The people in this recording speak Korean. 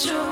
줘.